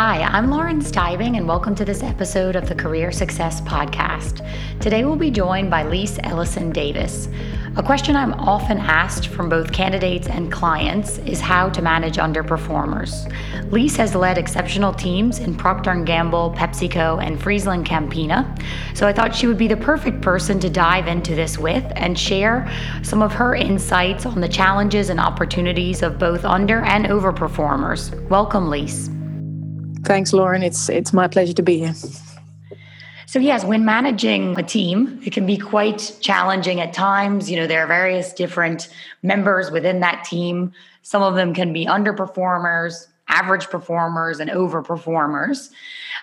Hi, I'm Lauren Stiving, and welcome to this episode of the Career Success Podcast. Today we'll be joined by Lise Ellison Davis. A question I'm often asked from both candidates and clients is how to manage underperformers. Lise has led exceptional teams in Procter & Gamble, PepsiCo, and Friesland Campina, so I thought she would be the perfect person to dive into this with and share some of her insights on the challenges and opportunities of both under and overperformers. Welcome, Lise. Thanks, Lauren. It's it's my pleasure to be here. So, yes, when managing a team, it can be quite challenging at times. You know, there are various different members within that team. Some of them can be underperformers, average performers, and overperformers.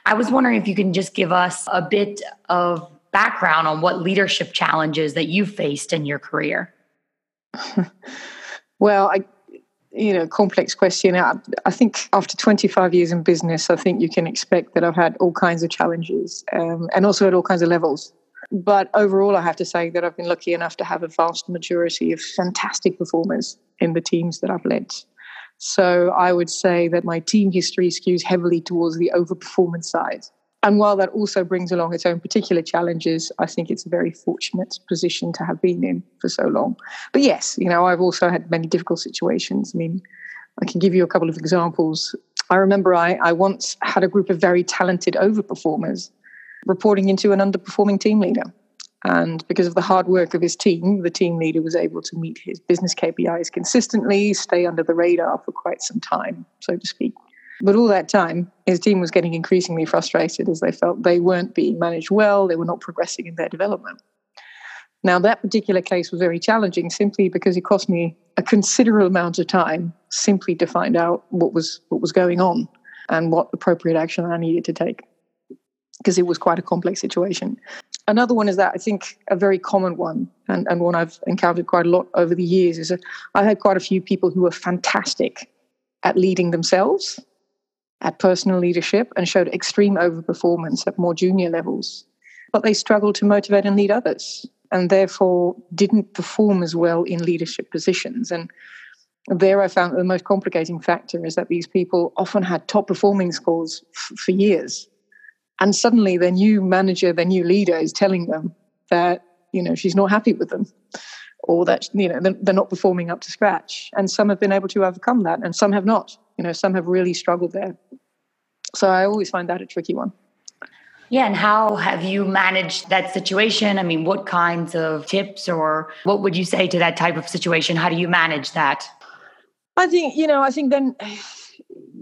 I was wondering if you can just give us a bit of background on what leadership challenges that you've faced in your career. well, I you know, complex question. I, I, think after 25 years in business, I think you can expect that I've had all kinds of challenges um, and also at all kinds of levels. But overall, I have to say that I've been lucky enough to have a vast majority of fantastic performers in the teams that I've led. So I would say that my team history skews heavily towards the overperformance side. And while that also brings along its own particular challenges, I think it's a very fortunate position to have been in for so long. But yes, you know, I've also had many difficult situations. I mean, I can give you a couple of examples. I remember I, I once had a group of very talented overperformers reporting into an underperforming team leader. And because of the hard work of his team, the team leader was able to meet his business KPIs consistently, stay under the radar for quite some time, so to speak. But all that time, his team was getting increasingly frustrated as they felt they weren't being managed well, they were not progressing in their development. Now, that particular case was very challenging simply because it cost me a considerable amount of time simply to find out what was, what was going on and what appropriate action I needed to take because it was quite a complex situation. Another one is that I think a very common one, and, and one I've encountered quite a lot over the years, is that I've had quite a few people who are fantastic at leading themselves at personal leadership and showed extreme overperformance at more junior levels. But they struggled to motivate and lead others and therefore didn't perform as well in leadership positions. And there I found the most complicating factor is that these people often had top performing scores f- for years. And suddenly their new manager, their new leader is telling them that, you know, she's not happy with them or that, you know, they're not performing up to scratch. And some have been able to overcome that and some have not. You know, some have really struggled there. So I always find that a tricky one. Yeah, and how have you managed that situation? I mean, what kinds of tips or what would you say to that type of situation? How do you manage that? I think, you know, I think then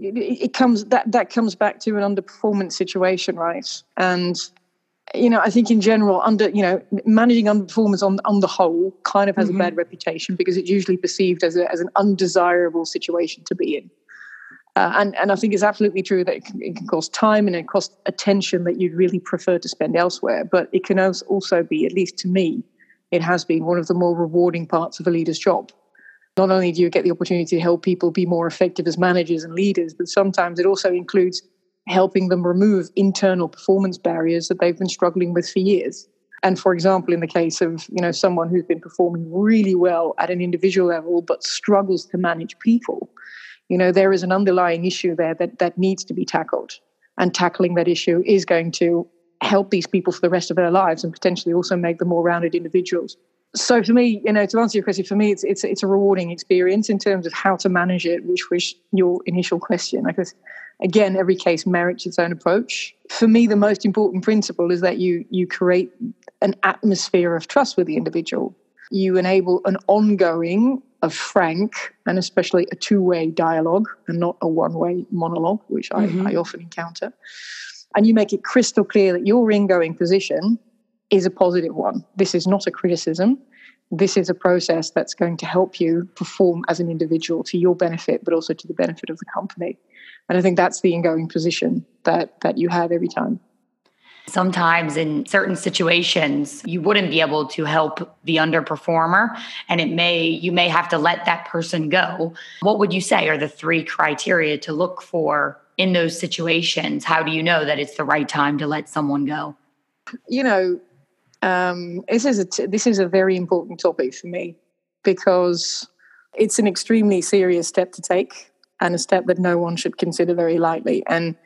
it comes that that comes back to an underperformance situation, right? And you know, I think in general, under you know, managing underperformance on on the whole kind of has mm-hmm. a bad reputation because it's usually perceived as a, as an undesirable situation to be in. Uh, and, and I think it's absolutely true that it can, it can, cost time and it costs attention that you'd really prefer to spend elsewhere. But it can also be, at least to me, it has been one of the more rewarding parts of a leader's job. Not only do you get the opportunity to help people be more effective as managers and leaders, but sometimes it also includes helping them remove internal performance barriers that they've been struggling with for years. And for example, in the case of you know someone who's been performing really well at an individual level but struggles to manage people, you know there is an underlying issue there that that needs to be tackled. And tackling that issue is going to help these people for the rest of their lives and potentially also make them more rounded individuals. So for me you know to answer your question for me it's it's it's a rewarding experience in terms of how to manage it which was your initial question because again every case merits its own approach. For me the most important principle is that you you create an atmosphere of trust with the individual. You enable an ongoing a frank and especially a two-way dialogue and not a one-way monologue which mm-hmm. I, I often encounter. And you make it crystal clear that your ingoing position is a positive one. This is not a criticism. This is a process that's going to help you perform as an individual to your benefit but also to the benefit of the company. And i think that's the ingoing position that that you have every time Sometimes in certain situations, you wouldn't be able to help the underperformer and it may you may have to let that person go. What would you say are the three criteria to look for in those situations? How do you know that it's the right time to let someone go? You know, um, this is a t- this is a very important topic for me because it's an extremely serious step to take and a step that no one should consider very lightly. And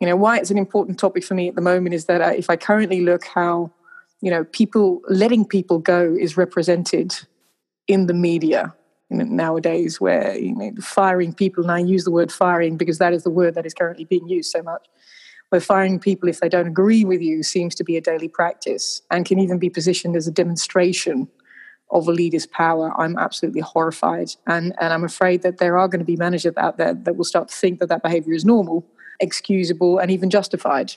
You know, why it's an important topic for me at the moment is that uh, if I currently look how, you know, people letting people go is represented in the media nowadays, where you know, firing people, and I use the word firing because that is the word that is currently being used so much. Where firing people if they don't agree with you seems to be a daily practice and can even be positioned as a demonstration of a leader's power, I'm absolutely horrified. And, and I'm afraid that there are going to be managers out there that will start to think that that behavior is normal, excusable, and even justified,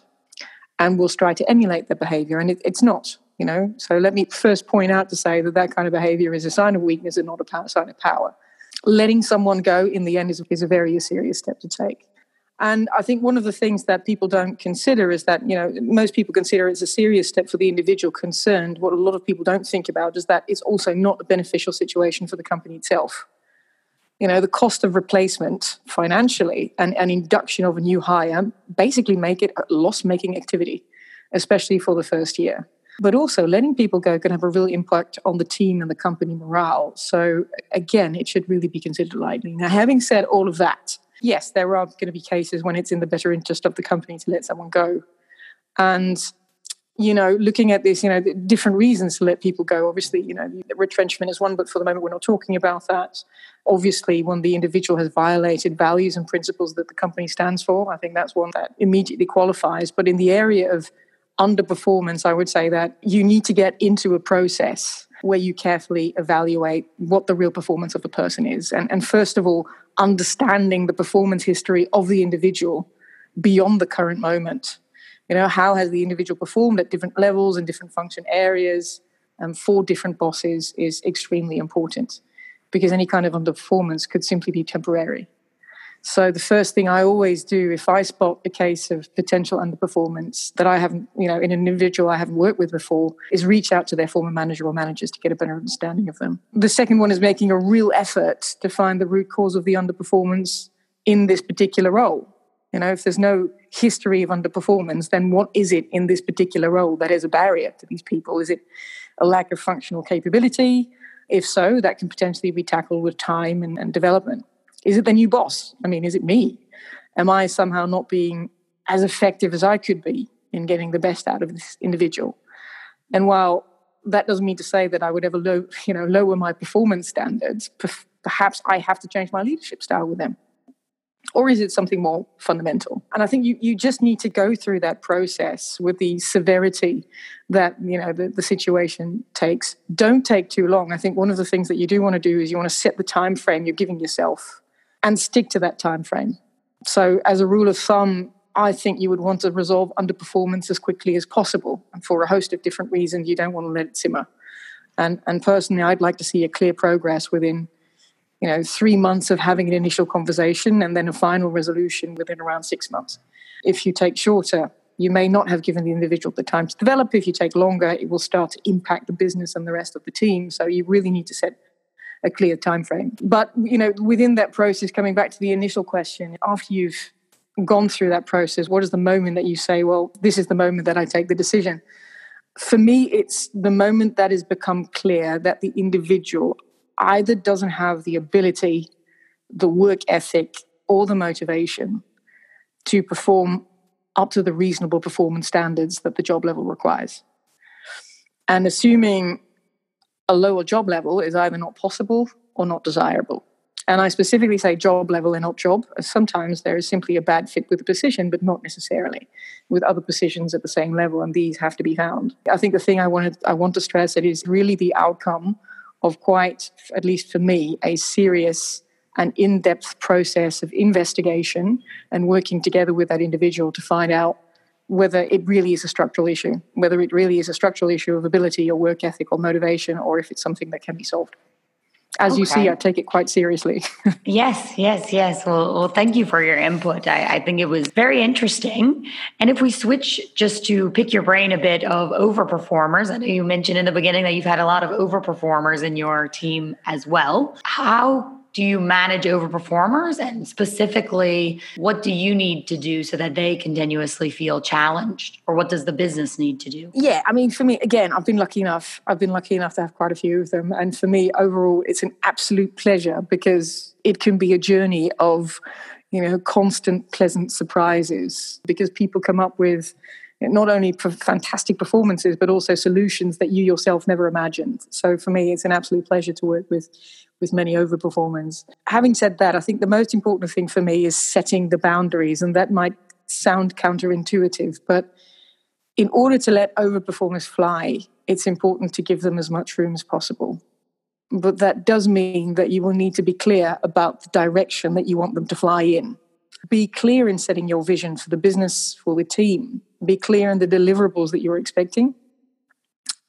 and will try to emulate their behavior. And it, it's not, you know. So let me first point out to say that that kind of behavior is a sign of weakness and not a sign of power. Letting someone go in the end is, is a very serious step to take. And I think one of the things that people don't consider is that, you know, most people consider it's a serious step for the individual concerned. What a lot of people don't think about is that it's also not a beneficial situation for the company itself. You know, the cost of replacement financially and, and induction of a new hire basically make it a loss making activity, especially for the first year. But also, letting people go can have a real impact on the team and the company morale. So, again, it should really be considered lightly. Now, having said all of that, yes, there are going to be cases when it's in the better interest of the company to let someone go. And, you know, looking at this, you know, different reasons to let people go. Obviously, you know, retrenchment is one, but for the moment, we're not talking about that. Obviously, when the individual has violated values and principles that the company stands for, I think that's one that immediately qualifies. But in the area of underperformance, I would say that you need to get into a process where you carefully evaluate what the real performance of the person is. And, and first of all, understanding the performance history of the individual beyond the current moment. You know, how has the individual performed at different levels and different function areas um, for different bosses is extremely important because any kind of underperformance could simply be temporary. So the first thing I always do if I spot a case of potential underperformance that I haven't, you know, in an individual I haven't worked with before, is reach out to their former manager or managers to get a better understanding of them. The second one is making a real effort to find the root cause of the underperformance in this particular role. You know, if there's no history of underperformance, then what is it in this particular role that is a barrier to these people? Is it a lack of functional capability? If so, that can potentially be tackled with time and, and development. Is it the new boss? I mean, is it me? Am I somehow not being as effective as I could be in getting the best out of this individual? And while that doesn't mean to say that I would ever low, you know, lower my performance standards, perhaps I have to change my leadership style with them. Or is it something more fundamental? And I think you, you just need to go through that process with the severity that you know the, the situation takes. Don't take too long. I think one of the things that you do want to do is you want to set the time frame you're giving yourself and stick to that time frame. So, as a rule of thumb, I think you would want to resolve underperformance as quickly as possible. And for a host of different reasons, you don't want to let it simmer. And, and personally, I'd like to see a clear progress within, you know, three months of having an initial conversation and then a final resolution within around six months. If you take shorter, you may not have given the individual the time to develop. If you take longer, it will start to impact the business and the rest of the team. So you really need to set a clear time frame. But you know, within that process, coming back to the initial question, after you've gone through that process, what is the moment that you say, well, this is the moment that I take the decision? For me, it's the moment that has become clear that the individual either doesn't have the ability, the work ethic, or the motivation to perform up to the reasonable performance standards that the job level requires. And assuming a lower job level is either not possible or not desirable. And I specifically say job level and not job, as sometimes there is simply a bad fit with the position, but not necessarily with other positions at the same level, and these have to be found. I think the thing I wanted I want to stress it is really the outcome of quite, at least for me, a serious and in-depth process of investigation and working together with that individual to find out whether it really is a structural issue, whether it really is a structural issue of ability or work ethic or motivation, or if it's something that can be solved. As okay. you see, I take it quite seriously. yes, yes, yes. Well, well, thank you for your input. I, I think it was very interesting. And if we switch just to pick your brain a bit of overperformers, I know you mentioned in the beginning that you've had a lot of overperformers in your team as well. How do you manage overperformers? And specifically, what do you need to do so that they continuously feel challenged? Or what does the business need to do? Yeah, I mean, for me, again, I've been lucky enough. I've been lucky enough to have quite a few of them. And for me, overall, it's an absolute pleasure because it can be a journey of, you know, constant pleasant surprises because people come up with not only fantastic performances but also solutions that you yourself never imagined so for me it's an absolute pleasure to work with with many overperformers having said that i think the most important thing for me is setting the boundaries and that might sound counterintuitive but in order to let overperformers fly it's important to give them as much room as possible but that does mean that you will need to be clear about the direction that you want them to fly in be clear in setting your vision for the business, for the team. Be clear in the deliverables that you're expecting.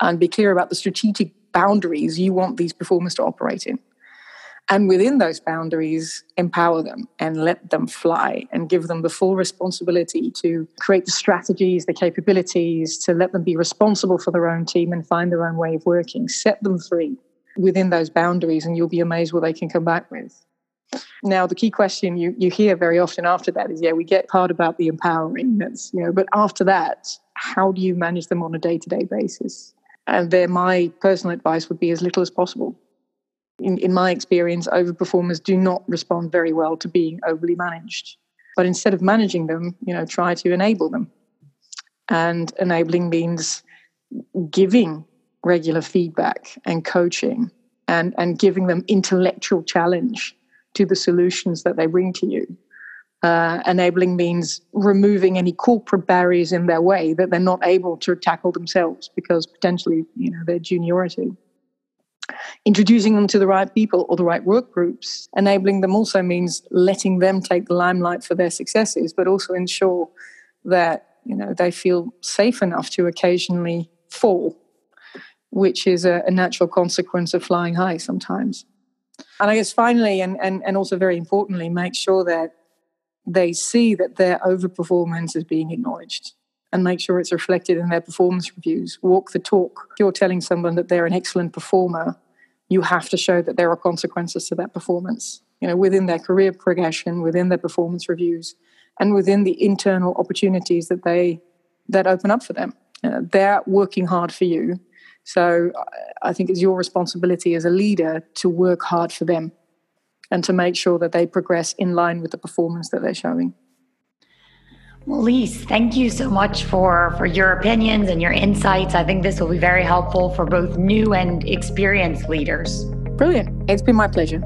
And be clear about the strategic boundaries you want these performers to operate in. And within those boundaries, empower them and let them fly and give them the full responsibility to create the strategies, the capabilities, to let them be responsible for their own team and find their own way of working. Set them free within those boundaries, and you'll be amazed what they can come back with. Now, the key question you, you hear very often after that is, yeah, we get part about the empowering. That's, you know, but after that, how do you manage them on a day to day basis? And there, my personal advice would be as little as possible. In, in my experience, overperformers do not respond very well to being overly managed. But instead of managing them, you know, try to enable them. And enabling means giving regular feedback and coaching and, and giving them intellectual challenge to the solutions that they bring to you. Uh, enabling means removing any corporate barriers in their way that they're not able to tackle themselves because potentially, you know, their juniority. Introducing them to the right people or the right work groups. Enabling them also means letting them take the limelight for their successes, but also ensure that you know they feel safe enough to occasionally fall, which is a, a natural consequence of flying high sometimes. And I guess finally, and, and, and also very importantly, make sure that they see that their overperformance is being acknowledged and make sure it's reflected in their performance reviews. Walk the talk. If you're telling someone that they're an excellent performer, you have to show that there are consequences to that performance. You know, within their career progression, within their performance reviews, and within the internal opportunities that they that open up for them. Uh, they're working hard for you, so I think it's your responsibility as a leader to work hard for them and to make sure that they progress in line with the performance that they're showing. Well, Lise, thank you so much for, for your opinions and your insights. I think this will be very helpful for both new and experienced leaders. Brilliant. It's been my pleasure.